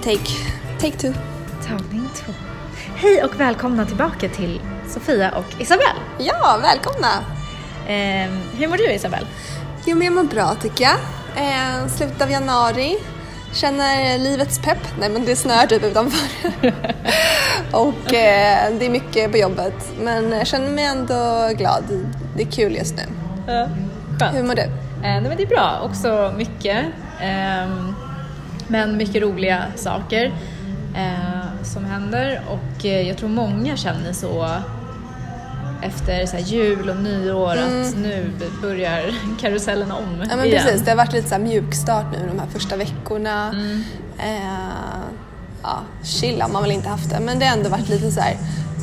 retake. Take two. Tagning två. Hej och välkomna tillbaka till Sofia och Isabelle. Ja, välkomna! Eh, hur mår du Isabelle? Jo, men jag mår bra tycker jag. Eh, slutet av januari. Känner livets pepp. Nej, men det snöar typ utanför. och eh, det är mycket på jobbet. Men jag känner mig ändå glad. Det är kul just nu. Ja, skönt. Hur mår du? Eh, nej, men det är bra, också mycket. ehm, men mycket roliga saker eh, som händer och eh, jag tror många känner så efter så jul och nyår att nu börjar karusellen om Mm. Ja, men igen. precis. Det har varit lite så här mjukstart nu de här första veckorna. Eh, ja, chill har man väl inte haft det, men det har ändå varit lite så här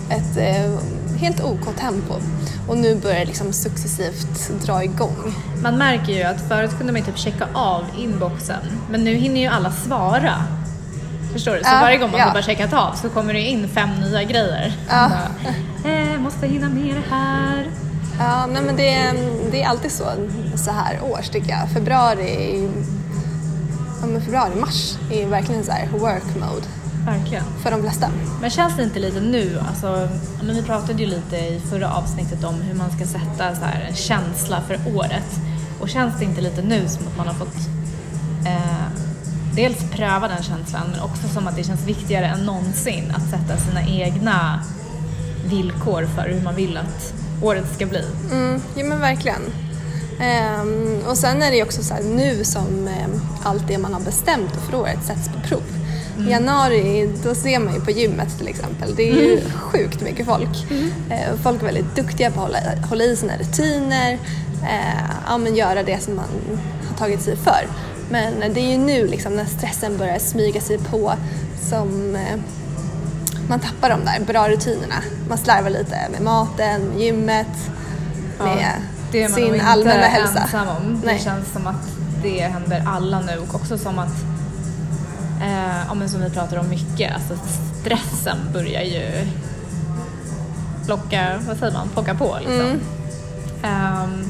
ett eh, helt OK tempo. Och nu börjar det liksom successivt dra igång. Man märker ju att förut kunde man typ checka av inboxen men nu hinner ju alla svara. Förstår du? Så Ja, varje gång man ja. har checkat av så kommer det in fem nya grejer. Ja. Bara, eh, måste hinna med det här. Ja, nej, men det, det är alltid så, så här års tycker jag. Februari, ja, februari, mars är verkligen så här work mode Verkligen. för de flesta. Men känns det inte lite nu, alltså, men vi pratade ju lite i förra avsnittet om hur man ska sätta så här, en känsla för året. Och känns det inte lite nu som att man har fått eh, dels pröva den känslan men också som att det känns viktigare än någonsin att sätta sina egna villkor för hur man vill att året ska bli. Mm, ja men verkligen. Ehm, och sen är det ju också så nu som ehm, allt det man har bestämt för året sätts på prov. I januari då ser man ju på gymmet till exempel, det är ju sjukt mycket folk. Eh, folk är väldigt duktiga på att hålla, hålla i sina rutiner, eh, ja, men göra det som man har tagit sig för. Men det är ju nu liksom när stressen börjar smyga sig på som eh, man tappar de där bra rutinerna. Man slarvar lite med maten, med gymmet, med det är man nog sin inte allmänna hälsa. ensam om. Nej. Det känns som att det händer alla nu och också som att, eh, men som vi pratar om mycket, alltså stressen börjar ju plocka, vad säger man, plocka på liksom. Mm. Ehm,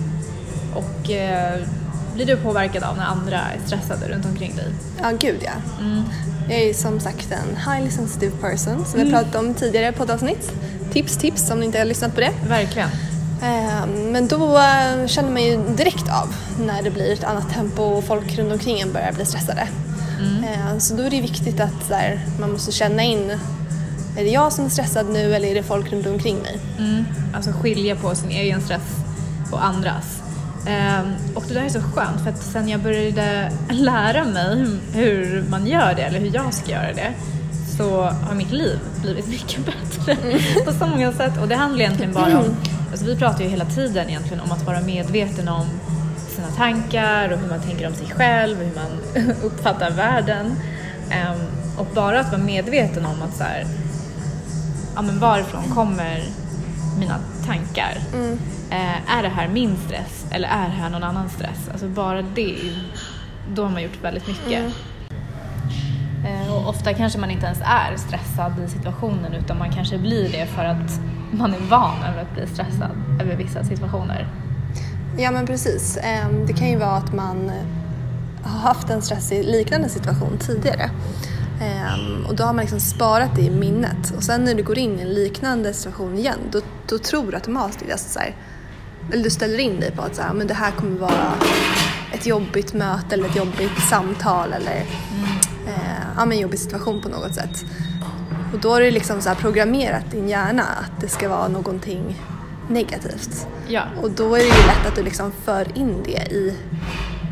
och eh, blir du påverkad av när andra är stressade runt omkring dig? Ja, gud ja. Jag är som sagt en highly sensitive person som vi pratat om tidigare på ett avsnitt. Tips, tips om ni inte har lyssnat på det. Verkligen. Ehm, Men då eh, känner man ju direkt av när det blir ett annat tempo och folk runt omkring en börjar bli stressade. Ehm, Så då är det viktigt att här, man måste känna in, är det jag som är stressad nu eller är det folk runt omkring mig? Mm. Alltså skilja på sin egen stress och andras. Ehm, och det där är så skönt för att sen jag började lära mig hur- man gör det eller hur jag ska göra det så har mitt liv blivit mycket bättre på så många sätt. Och det handlar egentligen bara om, alltså vi pratar ju hela tiden egentligen om att vara medveten om sina tankar och hur man tänker om sig själv, hur man uppfattar världen. Ehm, och bara att vara medveten om att så här, ja, men varifrån kommer mina tankar? Eh, är det här min stress eller är det här någon annans stress? Alltså bara det, då har man gjort väldigt mycket. Eh, och ofta kanske man inte ens är stressad i situationen utan man kanske blir det för att man är van över att bli stressad över vissa situationer. Ja men precis. Ehm, Det kan ju vara att man eh, har haft en stressig liknande situation tidigare. Ehm, Och då har man liksom sparat det i minnet. Och sen när du går in i en liknande situation igen, då, då tror du automatiskt så här, eller du ställer in dig på att så här, men det här kommer vara ett jobbigt möte eller ett jobbigt samtal eller eh, ja, en jobbig situation på något sätt. Och då har du liksom så programmerat din hjärna att det ska vara någonting negativt. Ja, Och då är det ju lätt att du liksom för in det i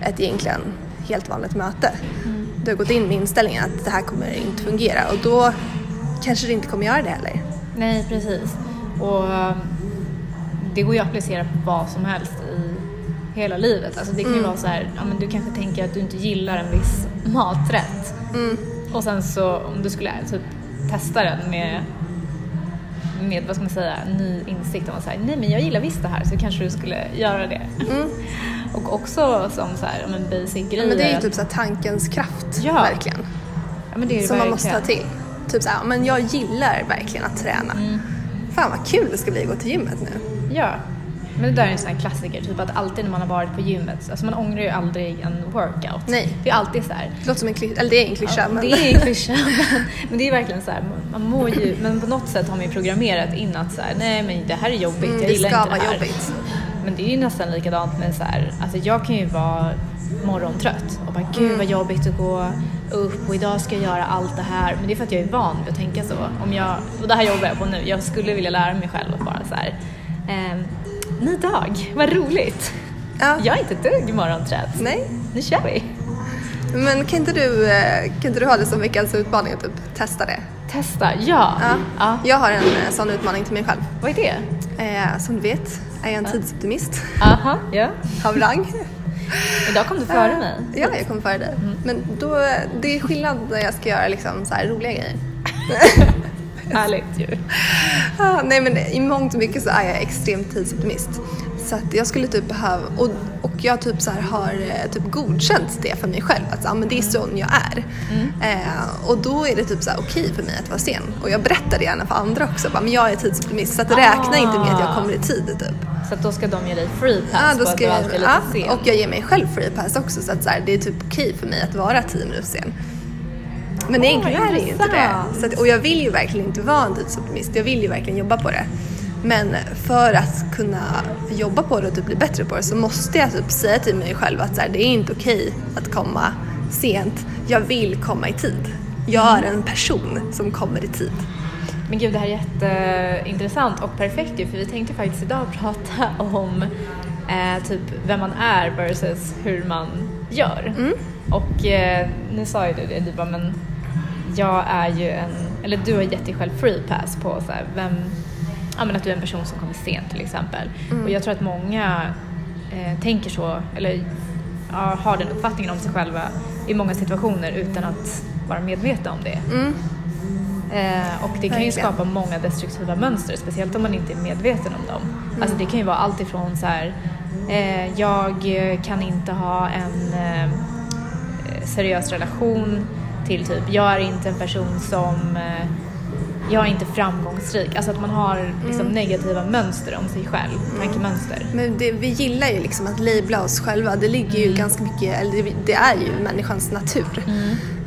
ett egentligen helt vanligt möte. Du har gått in med inställningen att det här kommer inte fungera och då kanske det inte kommer göra det heller. nej precis. Och eh, det går ju att applicera på vad som helst i hela livet. Alltså det kan ju vara så här, ja, men du kanske tänker att du inte gillar en viss maträtt. Och sen så om du skulle typ testa den med, med vad ska man säga, ny insikt om att säga, nej men jag gillar visst det här så kanske du skulle göra det. Och också som så här, ja, men basic grejer. Men det är ju typ så tankens kraft, Ja. verkligen. ja, men det är Som man verkligen. måste ta till. Typ så här, men jag gillar verkligen att träna. Fan vad kul det ska bli att gå till gymmet nu. Ja. Men det där är en sån här klassiker, typ att alltid när man har varit på gymmet, alltså man ångrar ju aldrig en workout. Nej. Det är alltid så här. Det låter som en klyscha, eller det är en klyscha. Ja, men... Det är en klyscha, men, men det är verkligen så här, man mår ju, men på något sätt har man ju programmerat in att så här, nej men det här är jobbigt, Mm, jag det gillar ska inte det vara här. jobbigt. Men det är ju nästan likadant med så här, alltså jag kan ju vara morgontrött och bara gud Mm. vad jobbigt att gå upp och idag ska jag göra allt det här. Men det är för att jag är van vid att tänka så. Om jag, och det här jobbar jag på nu, jag skulle vilja lära mig själv att bara så här, ehm, ny dag, vad roligt. Ja. Jag är inte ett dugg morgontrött. Nej. Nu kör vi. Men kan inte, du, eh, kan inte du ha det som veckans utmaning och typ testa det? Testa, ja. Ja. ja. Jag har en eh, sån utmaning till mig själv. Vad är det? Eh, som du vet är jag en tidsoptimist Aha, ja. av rang. Idag kom du före mig. Ja, jag kommer före dig. Men då, det är skillnad när jag ska göra liksom så här roliga grejer. Härligt ju. Ah, nej men i mångt och mycket så är jag extremt tidsoptimist. Så att jag skulle typ behöva, och, och jag typ så har eh, typ godkänt det för mig själv. Att så, ah, men det är sån jag är. Eh, och då är det typ så här okej för mig att vara sen. Och jag berättar det gärna för andra också. Bara, men jag är tidsoptimist så att räkna inte med att jag kommer i tid typ. Så att då ska de ge dig free pass Ja, på då att ska du jag, alltid är lite ja, sen. och jag ger mig själv free pass också så att så här, det är typ okej för mig att vara 10 minuter sen. Men Åh, egentligen är det ju inte det. Så att, och jag vill ju verkligen inte vara en tidsoptimist, jag vill ju verkligen jobba på det. Men för att kunna jobba på det och typ bli bättre på det så måste jag typ säga till mig själv att så här, det är inte okej att komma sent. Jag vill komma i tid. Jag är en person som kommer i tid. Men gud, det här är jätteintressant och perfekt ju för vi tänkte faktiskt idag prata om eh, typ vem man är versus hur man gör. Mm. Och eh, nu sa ju du det, du bara men jag är ju en, eller du har gett dig själv free pass på så här, vem, ja men att du är en person som kommer sent till exempel. Mm. Och jag tror att många eh, tänker så, eller ja, har den uppfattningen om sig själva i många situationer utan att vara medvetna om det. Mm. Eh, och det kan ju skapa många destruktiva mönster, speciellt om man inte är medveten om dem. Mm. Alltså det kan ju vara allt ifrån så här, eh, jag kan inte ha en eh, seriös relation till typ, jag är inte en person som, eh, jag är inte framgångsrik. Alltså att man har liksom Mm. negativa mönster om sig själv, tankemönster. Men det, vi gillar ju liksom att labla oss själva. Det ligger ju ganska mycket, eller det, det är ju människans natur.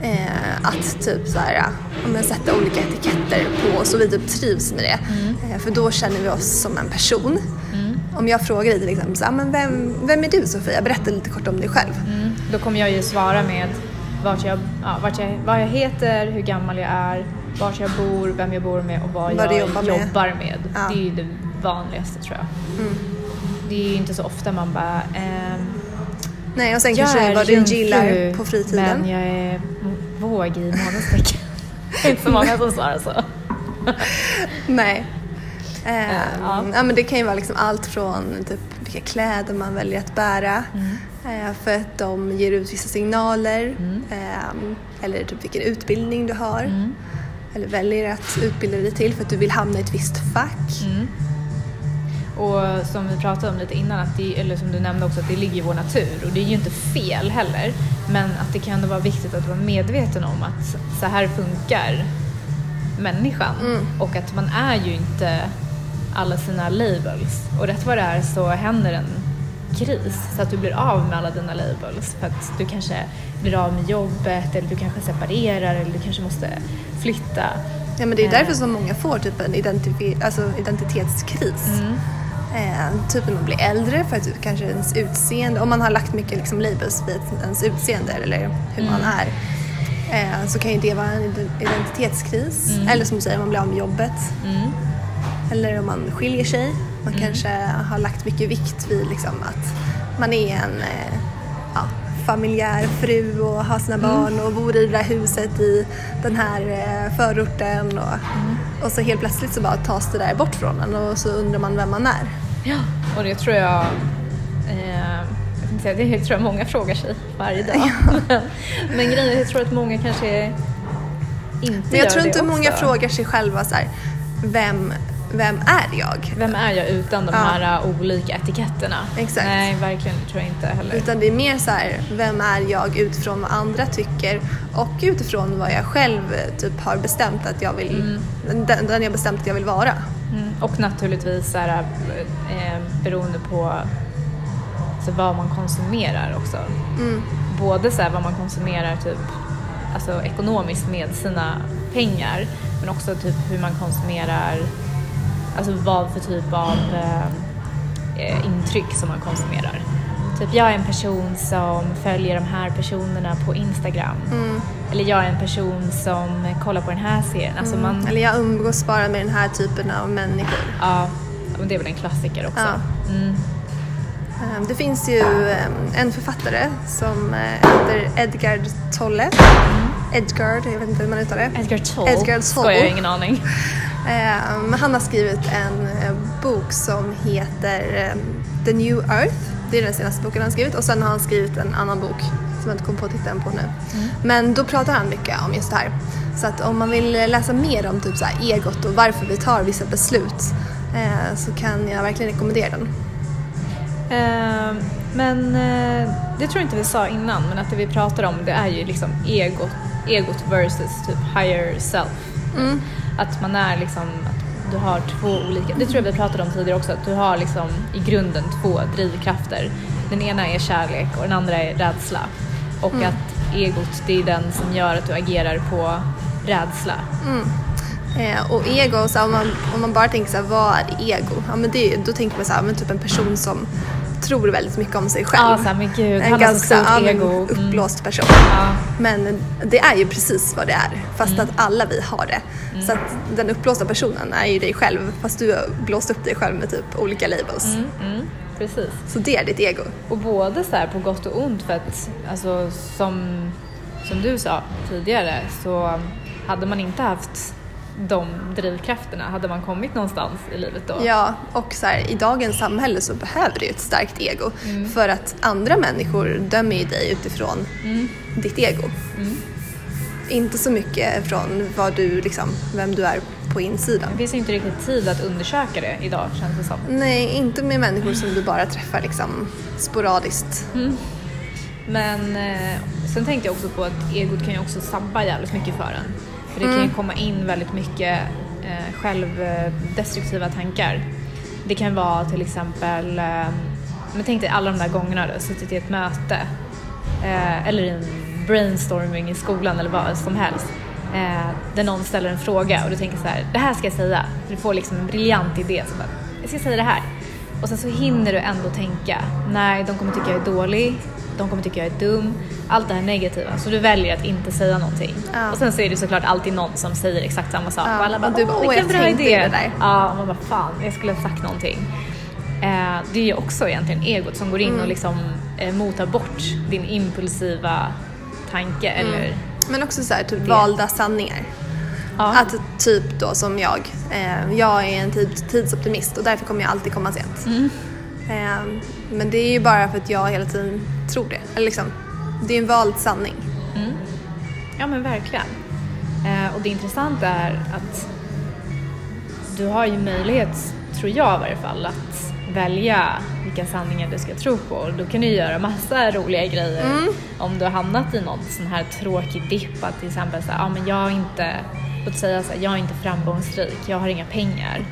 Eh, att typ så här, men sätta olika etiketter på oss och vi typ trivs med det. Eh, för då känner vi oss som en person. Om jag frågar dig till exempel, så, här, men vem, vem är du Sofia? Berätta lite kort om dig själv. Mm. Då kommer jag ju svara med vart jag, ja, vart jag, vad jag heter, hur gammal jag är, vart jag bor, vem jag bor med och vad, Vad jag jobbar jobbar med. med. Ja. Det är ju det vanligaste tror jag. Det är ju inte så ofta man bara ehm, Nej, och sen jag kanske vad du gillar på fritiden. men jag är våg i månens Det är inte så många som svarar så. Nej. Eh, ja. ja. men det kan ju vara liksom allt från typ vilka kläder man väljer att bära. Eh, för att de ger ut vissa signaler. Eh, eller typ vilken utbildning du har. Eller väljer att utbilda dig till för att du vill hamna i ett visst fack. Mm. Och som vi pratade om lite innan, att det, eller som du nämnde också, att det ligger i vår natur. Och det är ju inte fel heller. Men att det kan ändå vara viktigt att vara medveten om att så här funkar människan. Och att man är ju inte alla sina labels. Och rätt vad det är så händer en kris så att du blir av med alla dina labels för att du kanske blir av med jobbet eller du kanske separerar eller du kanske måste flytta. Ja, men det är Eh. därför som många får typ en identifi- alltså identitetskris. Eh, typ när man blir äldre för att kanske ens utseende, om man har lagt mycket liksom labels vid ens utseende eller hur man är, eh, så kan ju det vara en ide- identitetskris. Eller som du säger, man blir av med jobbet. Eller om man skiljer sig. Man kanske har lagt mycket vikt vid liksom att man är en eh, ja, familjär fru och har sina barn och bor i det där huset i den här eh, förorten. Och, och så helt plötsligt så bara tas det där bort från en och så undrar man vem man är. Ja, och det tror jag, eh, jag det tror jag många frågar sig varje dag. Men grejen är, jag tror att många kanske inte Men jag gör tror det inte många också. frågar sig själva så här, vem, vem är jag? Vem är jag utan de Ja. här uh, olika etiketterna? Exakt. Nej, verkligen det tror jag inte heller. Utan det är mer så här, vem är jag utifrån vad andra tycker och utifrån vad jag själv typ har bestämt att jag vill, den, den jag bestämt att jag vill vara. Mm. och naturligtvis så här, eh, beroende på så vad man konsumerar också. Mm. Både så här, vad man konsumerar typ, alltså ekonomiskt med sina pengar men också typ hur man konsumerar, alltså vad för typ av eh, eh, intryck som man konsumerar. Typ jag är en person som följer de här personerna på Instagram. Mm. Eller jag är en person som kollar på den här serien. Alltså man, Eller jag umgås bara med den här typen av människor. ja, det är väl en klassiker också. Ja. Mm. Ehm, Det finns ju ehm, en författare som eh, heter Edgar Tolle. Edgar, jag vet inte hur man uttalar det. Edgar Tolle, Edgar Tolle. skojar, jag har ingen aning. Ehm, Han har skrivit en eh, bok som heter ehm, The New Earth. Det är den senaste boken han skrivit och sen har han skrivit en annan bok som jag inte kommer på titeln på nu. Men då pratar han mycket om just det här. Så att om man vill läsa mer om typ så här egot och varför vi tar vissa beslut eh, så kan jag verkligen rekommendera den. Eh, men eh, det tror jag inte vi sa innan, men att det vi pratar om det är ju liksom egot, egot versus typ higher self. Mm. Att man är liksom, att du har två olika, det tror jag vi pratade om tidigare också, att du har liksom i grunden två drivkrafter. Den ena är kärlek och den andra är rädsla. Och att egot, det är den som gör att du agerar på rädsla. Eh, och ego, så om, man, om man bara tänker så här, vad är ego? Ja, men det, då tänker man så här, men typ en person som tror väldigt mycket om sig själv. Ja, så här, men gud, en han har så ganska stort ego. Mm. uppblåst person. Ja. Men det är ju precis vad det är, fast Mm. att alla vi har det. Så att den uppblåsta personen är ju dig själv, fast du har blåst upp dig själv med typ olika labels. Mm, mm, precis. Så det är ditt ego. Och både så här på gott och ont för att alltså, som, som du sa tidigare så hade man inte haft de drivkrafterna, hade man kommit någonstans i livet då? Ja, och så här, i dagens samhälle så behöver du ett starkt ego. Mm. För att andra människor dömer ju dig utifrån Mm. ditt ego. Inte så mycket från vad du, liksom, vem du är på insidan. Det finns inte riktigt tid att undersöka det idag känns det som. Nej, inte med människor som du bara träffar liksom, sporadiskt. Men eh, sen tänkte jag också på att egot kan ju också sabba jävligt mycket för en. För det kan ju komma in väldigt mycket eh, självdestruktiva tankar. Det kan vara till exempel, eh, men tänk dig alla de där gångerna du har suttit i ett möte eh, eller i en brainstorming i skolan eller vad som helst. Eh, där någon ställer en fråga och du tänker så här, det här ska jag säga. Du får liksom en briljant idé. Så bara, jag ska säga det här. Och sen så hinner du ändå tänka, nej de kommer tycka jag är dålig, de kommer tycka jag är dum, allt det här negativa. Så du väljer att inte säga någonting. Ja. Och sen så är det såklart alltid någon som säger exakt samma sak. Ja, Och alla bara, och du bara, åh vilken bra idé. det där. Ja, och man bara fan, jag skulle ha sagt någonting. Eh, det är ju också egentligen egot som går in Mm. och liksom eh, motar bort din impulsiva tanke Mm. eller Men också så här, typ Det. valda sanningar. Ja. Att typ då som jag, eh, jag är en tid, tidsoptimist och därför kommer jag alltid komma sent. Mm. Eh, men det är ju bara för att jag hela tiden tror det. Eller liksom, det är en vald sanning. Ja men verkligen. Eh, och det intressanta är att du har ju möjlighet, tror jag i varje fall, att välja vilka sanningar du ska tro på. Och Då kan du göra massa roliga grejer om du har hamnat i någon sån här tråkig dipp att till exempel säga, ja men jag är inte, låt säga så här, jag är inte framgångsrik, jag har inga pengar.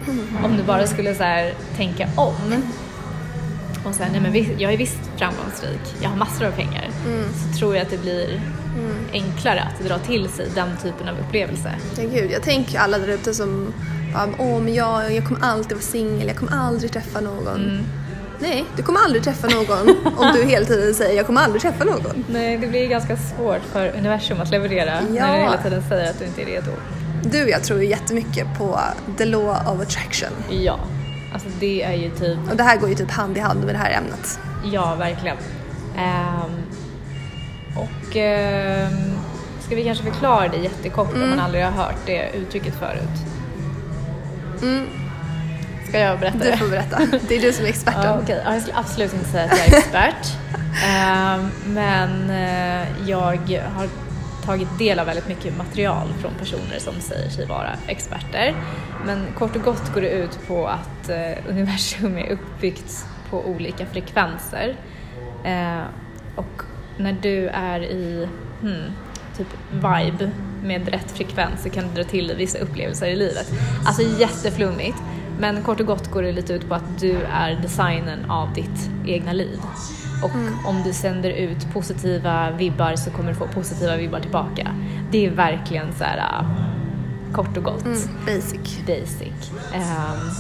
Om du bara skulle så här, tänka om och säga, nej men jag är visst framgångsrik, jag har massor av pengar. Så tror jag att det blir enklare att dra till sig den typen av upplevelse. Ja, gud, jag tänker alla där ute som bara, åh men jag, jag kommer alltid vara singel, jag kommer aldrig träffa någon. Mm. Nej, du kommer aldrig träffa någon om du hela tiden säger jag kommer aldrig träffa någon. Nej, det blir ganska svårt för universum att leverera Ja. när du hela tiden säger att du inte är redo. Du och jag tror jättemycket på the law of attraction. Ja, alltså det är ju typ, Och det här går ju typ hand i hand med det här ämnet. ja verkligen. Ehm, och ehm, ska vi kanske förklara det jättekort om man aldrig har hört det uttrycket förut? Ska jag berätta Du det? får berätta. Det är du som är experten. Ja, okej. Ja, jag skulle absolut inte säga att jag är expert. Ehm, men eh, jag har tagit del av väldigt mycket material från personer som säger sig vara experter. Men kort och gott går det ut på att eh, universum är uppbyggt på olika frekvenser. Eh, och när du är i hmm, typ vibe med rätt frekvens så kan du dra till dig vissa upplevelser i livet. Alltså jätteflummigt. Men kort och gott går det lite ut på att du är designen av ditt egna liv. Och om du sänder ut positiva vibbar så kommer du få positiva vibbar tillbaka. Det är verkligen så här uh, kort och gott. Basic. Basic. Ehm,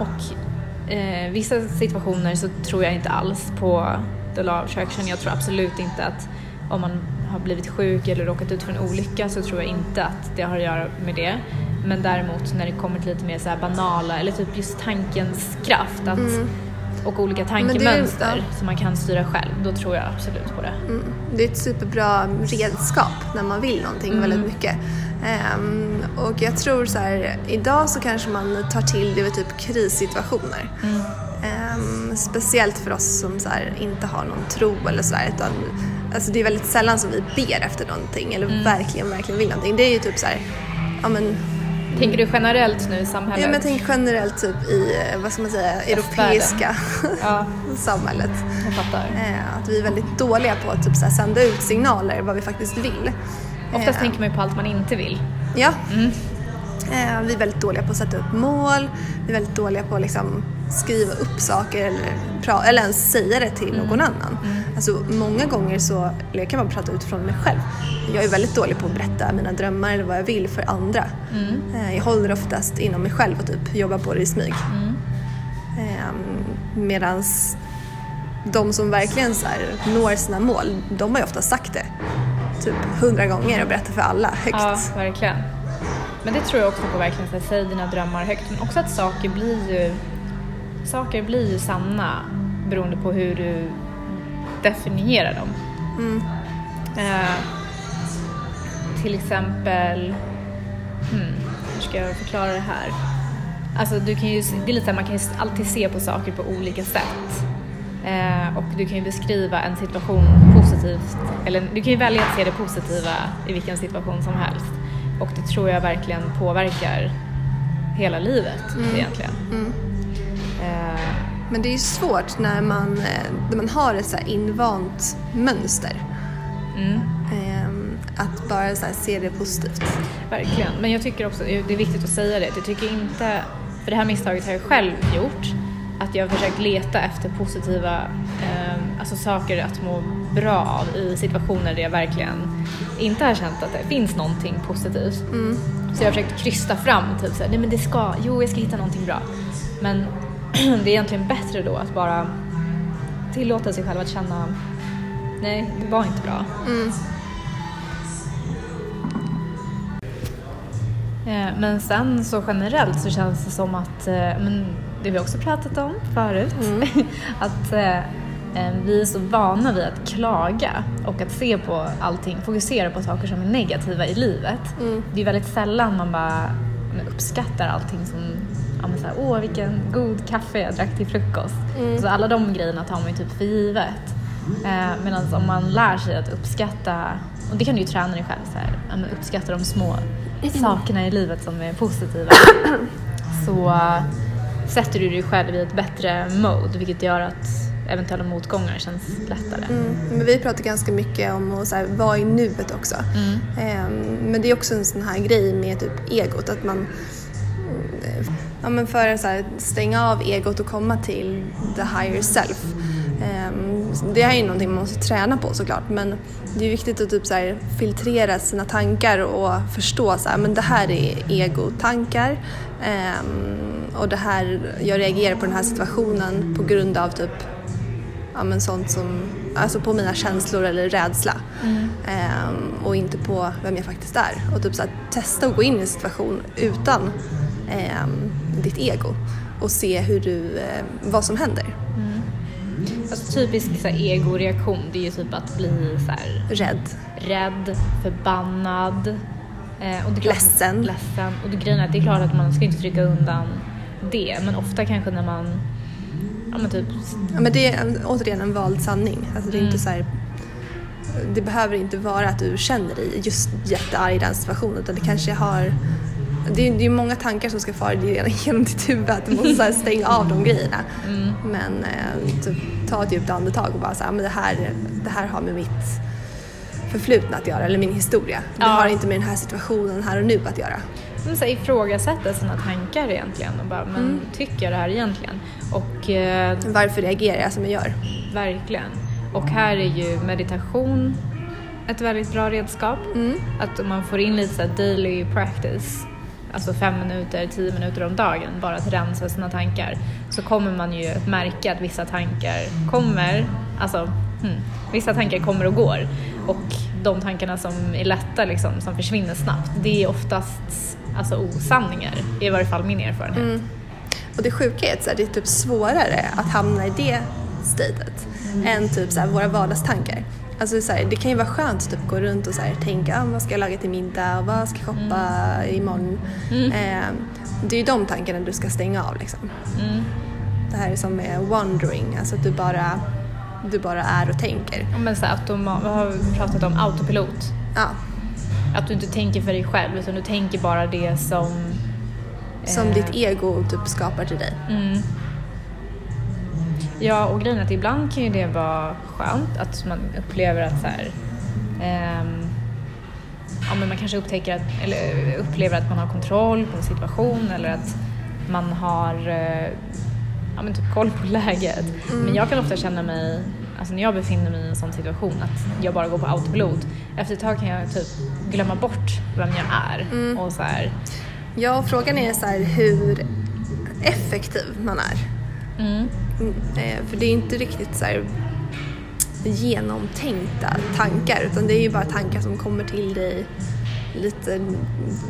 och eh, vissa situationer så tror jag inte alls på the law of attraction. Jag tror absolut inte att om man har blivit sjuk eller råkat ut för en olycka så tror jag inte att det har att göra med det. Men däremot när det kommer till lite mer så här banala eller typ just tankens kraft att, och olika Mm. tankemönster som man kan styra själv, då tror jag absolut på det. Mm. Det är ett superbra redskap när man vill någonting väldigt mycket. Ehm, och jag tror så här, idag så kanske man tar till det vid typ krissituationer. Ehm, speciellt för oss som så här, inte har någon tro eller sådär. Alltså det är väldigt sällan som vi ber efter någonting eller verkligen, verkligen vill någonting. Det är ju typ så här, ja men Tänker du generellt nu i samhället? Ja, men jag tänker generellt typ i, eh, vad ska man säga, europeiska Ja, samhället. jag fattar. Eh, att vi är väldigt dåliga på att typ så här sända ut signaler vad vi faktiskt vill. Oftast Eh, tänker man ju på allt man inte vill. Ja. Eh, vi är väldigt dåliga på att sätta upp mål. Vi är väldigt dåliga på att liksom skriva upp saker eller, pra- eller ens säga det till någon annan. Alltså många gånger så, eller jag kan bara prata utifrån mig själv. Jag är väldigt dålig på att berätta mina drömmar eller vad jag vill för andra. Eh, jag håller oftast inom mig själv och typ jobbar på det i smyg. Eh, medans de som verkligen så här, når sina mål, de har ju ofta sagt det typ hundra gånger och berättat för alla högt. Ja, verkligen. Men det tror jag också på verkligen, så här, säg dina drömmar högt. Men också att saker blir ju, saker blir ju sanna beroende på hur du definierar dem. Eh, till exempel, hmm, hur ska jag förklara det här? Alltså du kan ju, det är lite man kan ju alltid se på saker på olika sätt. Eh, och du kan ju beskriva en situation positivt, eller du kan ju välja att se det positiva i vilken situation som helst. Och det tror jag verkligen påverkar hela livet egentligen. Eh, Men det är ju svårt när man, eh, när man har ett så invant mönster. mm. Ehm, att bara se det positivt. Verkligen, men jag tycker också, det är viktigt att säga det, jag tycker inte, för det här misstaget har jag själv gjort, att jag har försökt leta efter positiva eh, alltså saker att må bra av i situationer där jag verkligen inte har känt att det finns någonting positivt. Så jag har försökt krysta fram typ såhär, nej men det ska, jo jag ska hitta någonting bra. Men det är egentligen bättre då att bara tillåta sig själv att känna, nej det var inte bra. Eh, Men sen så generellt så känns det som att, eh, men det vi också pratat om förut, att eh, vi är så vana vid att klaga och att se på allting, fokusera på saker som är negativa i livet. Det är väldigt sällan man bara uppskattar allting som, ja men såhär, åh vilken god kaffe jag drack till frukost. Så alla de grejerna tar man ju typ för givet. Eh, Medan om man lär sig att uppskatta, och det kan du ju träna dig själv, så här, ja, men uppskatta de små sakerna i livet som är positiva. så eh, sätter du dig själv i ett bättre mode vilket gör att eventuella motgångar känns lättare. Mm. Men vi pratar ganska mycket om att så här, vara i nuet också. Ehm, men det är också en sån här grej med typ egot, att man mm, ja, men för att så här, stänga av egot och komma till the higher self. Ehm, det här är ju någonting man måste träna på såklart men det är viktigt att typ så här, filtrera sina tankar och förstå så här, men det här är egotankar ehm, och det här, jag reagerar på den här situationen på grund av typ ja, men sånt som, alltså på mina känslor eller rädsla. Ehm, och inte på vem jag faktiskt är. Och typ så här, testa att gå in i en situation utan ehm, ditt ego och se hur du, eh, vad som händer. Alltså, typisk så här, egoreaktion det är ju typ att bli så här, Rädd. rädd, förbannad. Eh, och det är klart, Ledsen. ledsen. Och det, grejen är att det är klart att man ska inte trycka undan det men ofta kanske när man ja, men typ, Ja, men det är återigen en vald sanning. Alltså, det, är inte så här, det behöver inte vara att du känner dig just jättearg i den situationen utan det kanske har det är, det är många tankar som ska fara genom ditt huvud att du måste så här stänga av de grejerna. Men eh, typ, ta ett djupt andetag och bara säga men det här, det här har med mitt förflutna att göra eller min historia. Det Ja. har inte med den här situationen här och nu att göra. men, så här, ifrågasätta sina tankar egentligen och bara, men Mm. tycker jag det här egentligen? Och eh, Varför reagerar jag som jag gör? verkligen. Och här är ju meditation ett väldigt bra redskap. Mm. Att man får in lite så här daily practice, alltså fem minuter, tio minuter om dagen, bara att rensa sina tankar, så kommer man ju märka att vissa tankar kommer, alltså hmm, vissa tankar kommer och går. Och de tankarna som är lätta, liksom, som försvinner snabbt, det är oftast alltså, osanningar, i varje fall min erfarenhet. Mm. Och det sjuka är att det är typ svårare att hamna i det statet än typ så här, våra vardagstankar. Alltså så här, det kan ju vara skönt att typ gå runt och så här, tänka ah, vad ska jag laga till middag, vad ska jag shoppa imorgon. Eh, det är ju de tankarna du ska stänga av liksom. Mm. Det här är som med wandering, alltså att du bara, du bara är och tänker. Ja, Men så här, automa- vad har vi pratat om? Autopilot. Ja, Att du inte tänker för dig själv utan du tänker bara det som... som eh, ditt ego typ skapar till dig. Mm. Ja, och grejen är att ibland kan ju det vara skönt att man upplever att så här, ehm, ja, men man kanske upptäcker att, eller upplever att man har kontroll på en situation eller att man har eh, ja, men typ koll på läget. Men jag kan ofta känna mig, alltså när jag befinner mig i en sån situation att jag bara går på autopilot. Efter ett tag kan jag typ glömma bort vem jag är och så här, Ja, frågan är så här hur effektiv man är. mm, Mm, För det är inte riktigt så genomtänkta tankar utan det är ju bara tankar som kommer till dig, lite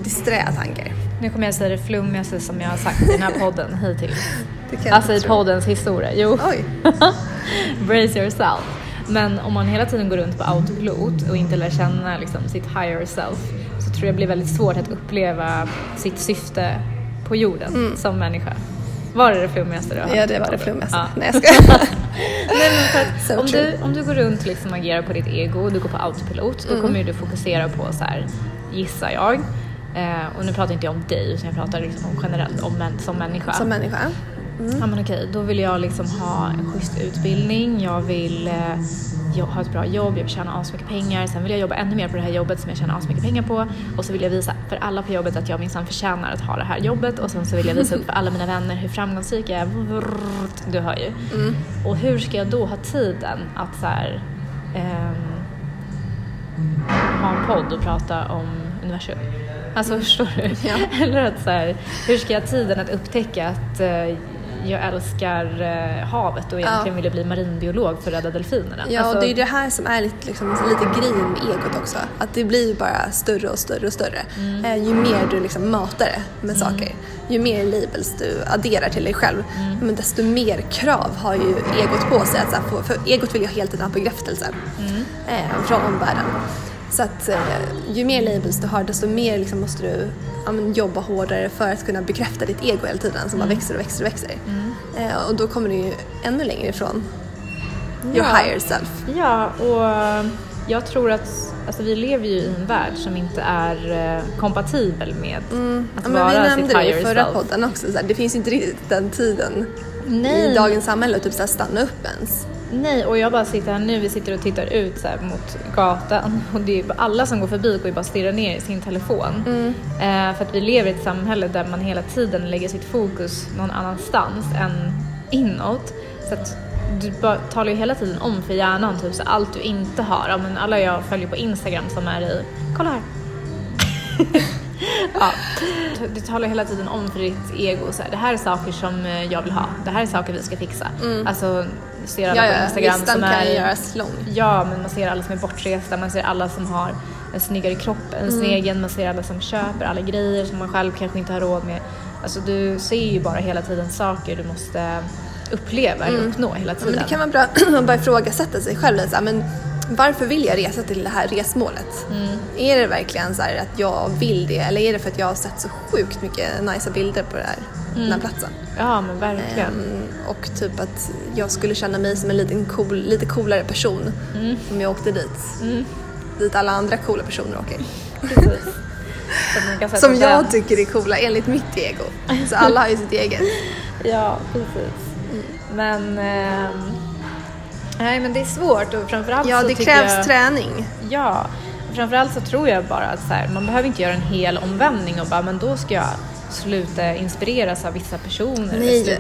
disträ tankar. Nu kommer jag säga det flummigaste som jag har sagt i den här podden hittills. Alltså i poddens historia. Jo, Oj! brace yourself. Men om man hela tiden går runt på autopilot och inte lär känna liksom, sitt higher self så tror jag det blir väldigt svårt att uppleva sitt syfte på jorden som människa. Var det det flummigaste du har. Ja, hört i det var det flummigaste. Ja. Nej, jag skojar. Nej, men för att So om, true. du, om du går runt liksom och agerar på ditt ego och du går på autopilot Mm. då kommer du fokusera på så här, gissar jag. Eh, och nu pratar inte jag om dig utan jag pratar liksom om generellt om män, som människa. Som människa. Ja men okej, då vill jag liksom ha en schysst utbildning, jag vill eh, jag ha ett bra jobb, jag vill tjäna asmycket pengar, sen vill jag jobba ännu mer på det här jobbet som jag tjänar asmycket pengar på och så vill jag visa för alla på jobbet att jag minsann förtjänar att ha det här jobbet och sen så vill jag visa upp för alla mina vänner hur framgångsrik jag är. Du hör ju. Och hur ska jag då ha tiden att så här, ehm, ha en podd och prata om universum? Alltså förstår du? Ja. Eller att så här, hur ska jag ha tiden att upptäcka att eh, jag älskar eh, havet och egentligen Ja. vill jag bli marinbiolog för att rädda delfinerna? Ja, Alltså, och det är det här som är lite, liksom, lite grejen med egot också. Att det blir bara större och större och större. Mm. Eh, ju mer du liksom matar det med saker, ju mer labels du adderar till dig själv, Mm. men desto mer krav har ju egot på sig. Att, så här, få- för egot vill ju hela tiden ha bekräftelse Mm. eh, från omvärlden. Så att eh, ju mer labels du har, desto mer liksom måste du ja, men, jobba hårdare för att kunna bekräfta ditt ego hela tiden som bara Mm. växer och växer och växer. Eh, och då kommer du ju ännu längre ifrån your Ja. higher self. Ja, och jag tror att alltså, vi lever ju i en värld som inte är eh, kompatibel med att Mm. Ja, men vara vi sitt nämnde det higher i förra self. podden också, så här, det finns ju inte riktigt den tiden Nej. i dagens samhälle att typ, så här, stanna upp ens. Nej, och jag bara sitter här nu, vi sitter och tittar ut så mot gatan och det är alla som går förbi går ju bara och stirrar ner i sin telefon. Eh, för att vi lever i ett samhälle där man hela tiden lägger sitt fokus någon annanstans än inåt. Så att du bara talar ju hela tiden om för hjärnan typ så allt du inte har. Ja, men alla jag följer på Instagram som är i, kolla här. ja, du talar hela tiden om för ditt ego så här, det här är saker som eh, jag vill ha, det här är saker vi ska fixa. Alltså, du ser alla Ja, på Instagram listan som kan är... göras lång. Ja, men man ser alla som är bortresta, man ser alla som har en snyggare kropp än sin egen, man ser alla som köper alla grejer som man själv kanske inte har råd med. Alltså du ser ju bara hela tiden saker du måste uppleva eller uppnå hela tiden. men det kan vara bra att bara ifrågasätta sig själv lite, men varför vill jag resa till det här resmålet? Är det verkligen så här att jag vill det eller är det för att jag har sett så sjukt mycket nice bilder på det här, den här platsen? Ja, men verkligen. Ehm, och typ att jag skulle känna mig som en liten cool, lite coolare person om jag åkte dit. Dit alla andra coola personer åker. Precis. Som jag den- tycker är coola enligt mitt ego. Så alla har ju sitt eget. Ja, precis. Men... ehm, nej, men det är svårt och framförallt Ja, så det tycker krävs jag... träning. Ja, framförallt så tror jag bara att så här, man behöver inte göra en hel omvändning och bara men då ska jag sluta inspireras av vissa personer. Nej.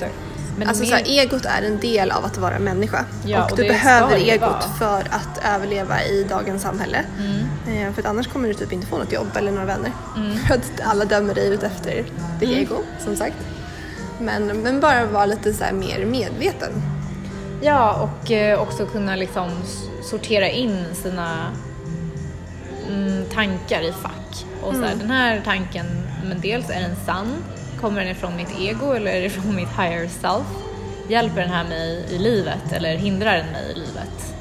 Men alltså mer- så här, egot är en del av att vara människa. Ja, och, och du behöver egot för att överleva i dagens samhälle. Mm. Eh, för att annars kommer du typ inte få något jobb eller några vänner. För att alla dömer dig ut efter ditt Mm. ego, som sagt. Men, men bara vara lite så mer medveten. Ja, och eh, också kunna liksom sortera in sina mm, tankar i fack. Och så här, den här tanken, men dels är den sann? Kommer den ifrån mitt ego eller är det från mitt higher self? Hjälper den här mig i livet eller hindrar den mig i livet?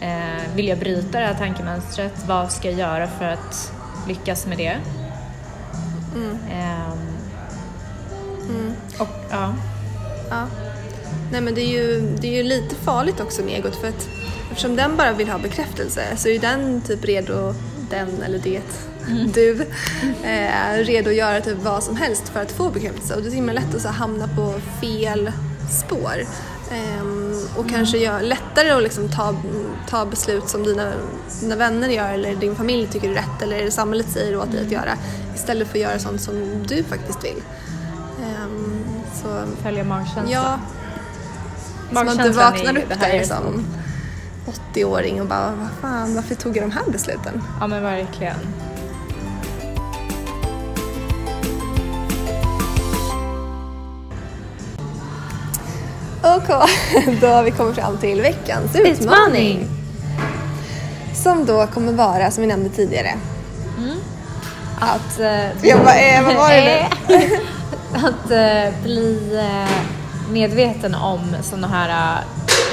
Eh, vill jag bryta det här tankemönstret? Vad ska jag göra för att lyckas med det? Ehm, och ja, Ja. Nej men det är, ju, det är ju lite farligt också med egot för att eftersom den bara vill ha bekräftelse så är ju den typ redo, den eller det, du, eh, redo att göra typ vad som helst för att få bekräftelse och det är så himla lätt att så hamna på fel spår. Ehm, och kanske gör, lättare att liksom ta, ta beslut som dina, dina vänner gör eller din familj tycker är rätt eller samhället säger åt dig att göra istället för att göra sånt som du faktiskt vill. Ehm, så följa magkänslan. Ja, man inte vaknar upp där som 80-åring och bara vad fan, varför tog jag de här besluten? Ja men verkligen. Okej, då har vi kommit fram till veckans utmaning. Som då kommer vara, som vi nämnde tidigare, Att, eh, Jag bara, eh, vad var det nu? att eh, bli eh, medveten om sådana här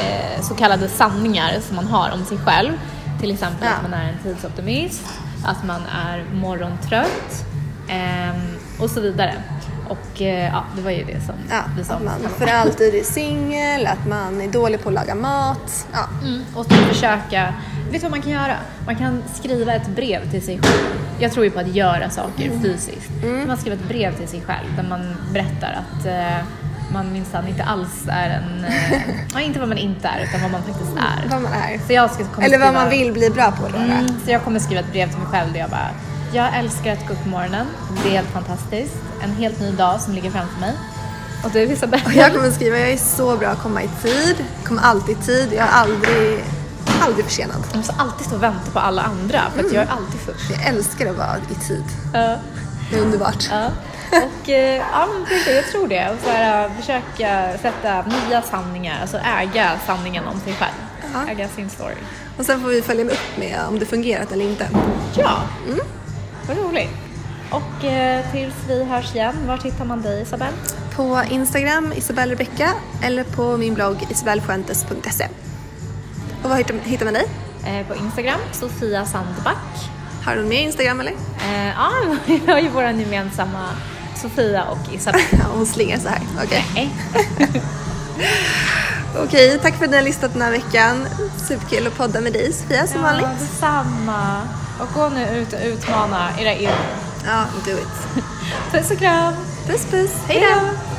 eh, så kallade sanningar som man har om sig själv. Till exempel Ja. att man är en tidsoptimist, att man är morgontrött ehm, och så vidare. Och eh, ja, det var ju det som ja, vi sa. att man för alltid är singel, att man är dålig på att laga mat. Ja. Mm, och så försöka, vet du vad man kan göra? Man kan skriva ett brev till sig själv. Jag tror ju på att göra saker Mm. fysiskt. Man skriver ett brev till sig själv där man berättar att eh, man minsann inte alls är en, eh, ja, inte vad man inte är utan vad man faktiskt är. Vad man är. Så jag ska, Eller vad skriva, man vill bli bra på göra. Mm, så jag kommer skriva ett brev till mig själv där jag bara, jag älskar att gå upp på morgonen. Det är helt fantastiskt. En helt ny dag som ligger framför mig. Och du Isabella? Och jag kommer skriva, jag är så bra att komma i tid, kommer alltid i tid, jag är aldrig, aldrig försenad. Jag måste alltid stå och vänta på alla andra för att jag är alltid först. Jag älskar att vara i tid. Ja. Det är underbart. Ja. Och eh, ja, men precis, jag tror det. Och så här, äh, försöka sätta nya sanningar, alltså äga sanningen om sig själv. Ja. Äga sin story. Och sen får vi följa upp med om det fungerat eller inte. Ja, vad roligt. Och eh, tills vi hörs igen, var hittar man dig Isabelle? På Instagram, Isabelle Rebecka, eller på min blogg isabellfuentes.se. Och var hittar, man dig? Eh, på Instagram, Sofia Sandback. Har du mer Instagram eller? Eh, ja, vi har ju vår gemensamma Sofia och Isabelle. Ja, hon slingar så här. Okej. Nej. Okej, tack för att ni har lyssnat den här veckan. Superkul att podda med dig Sofia som Ja, vanligt. detsamma. Och gå nu ut och utmana era egna. Ja, do it. Puss och kram! Puss puss, hej då!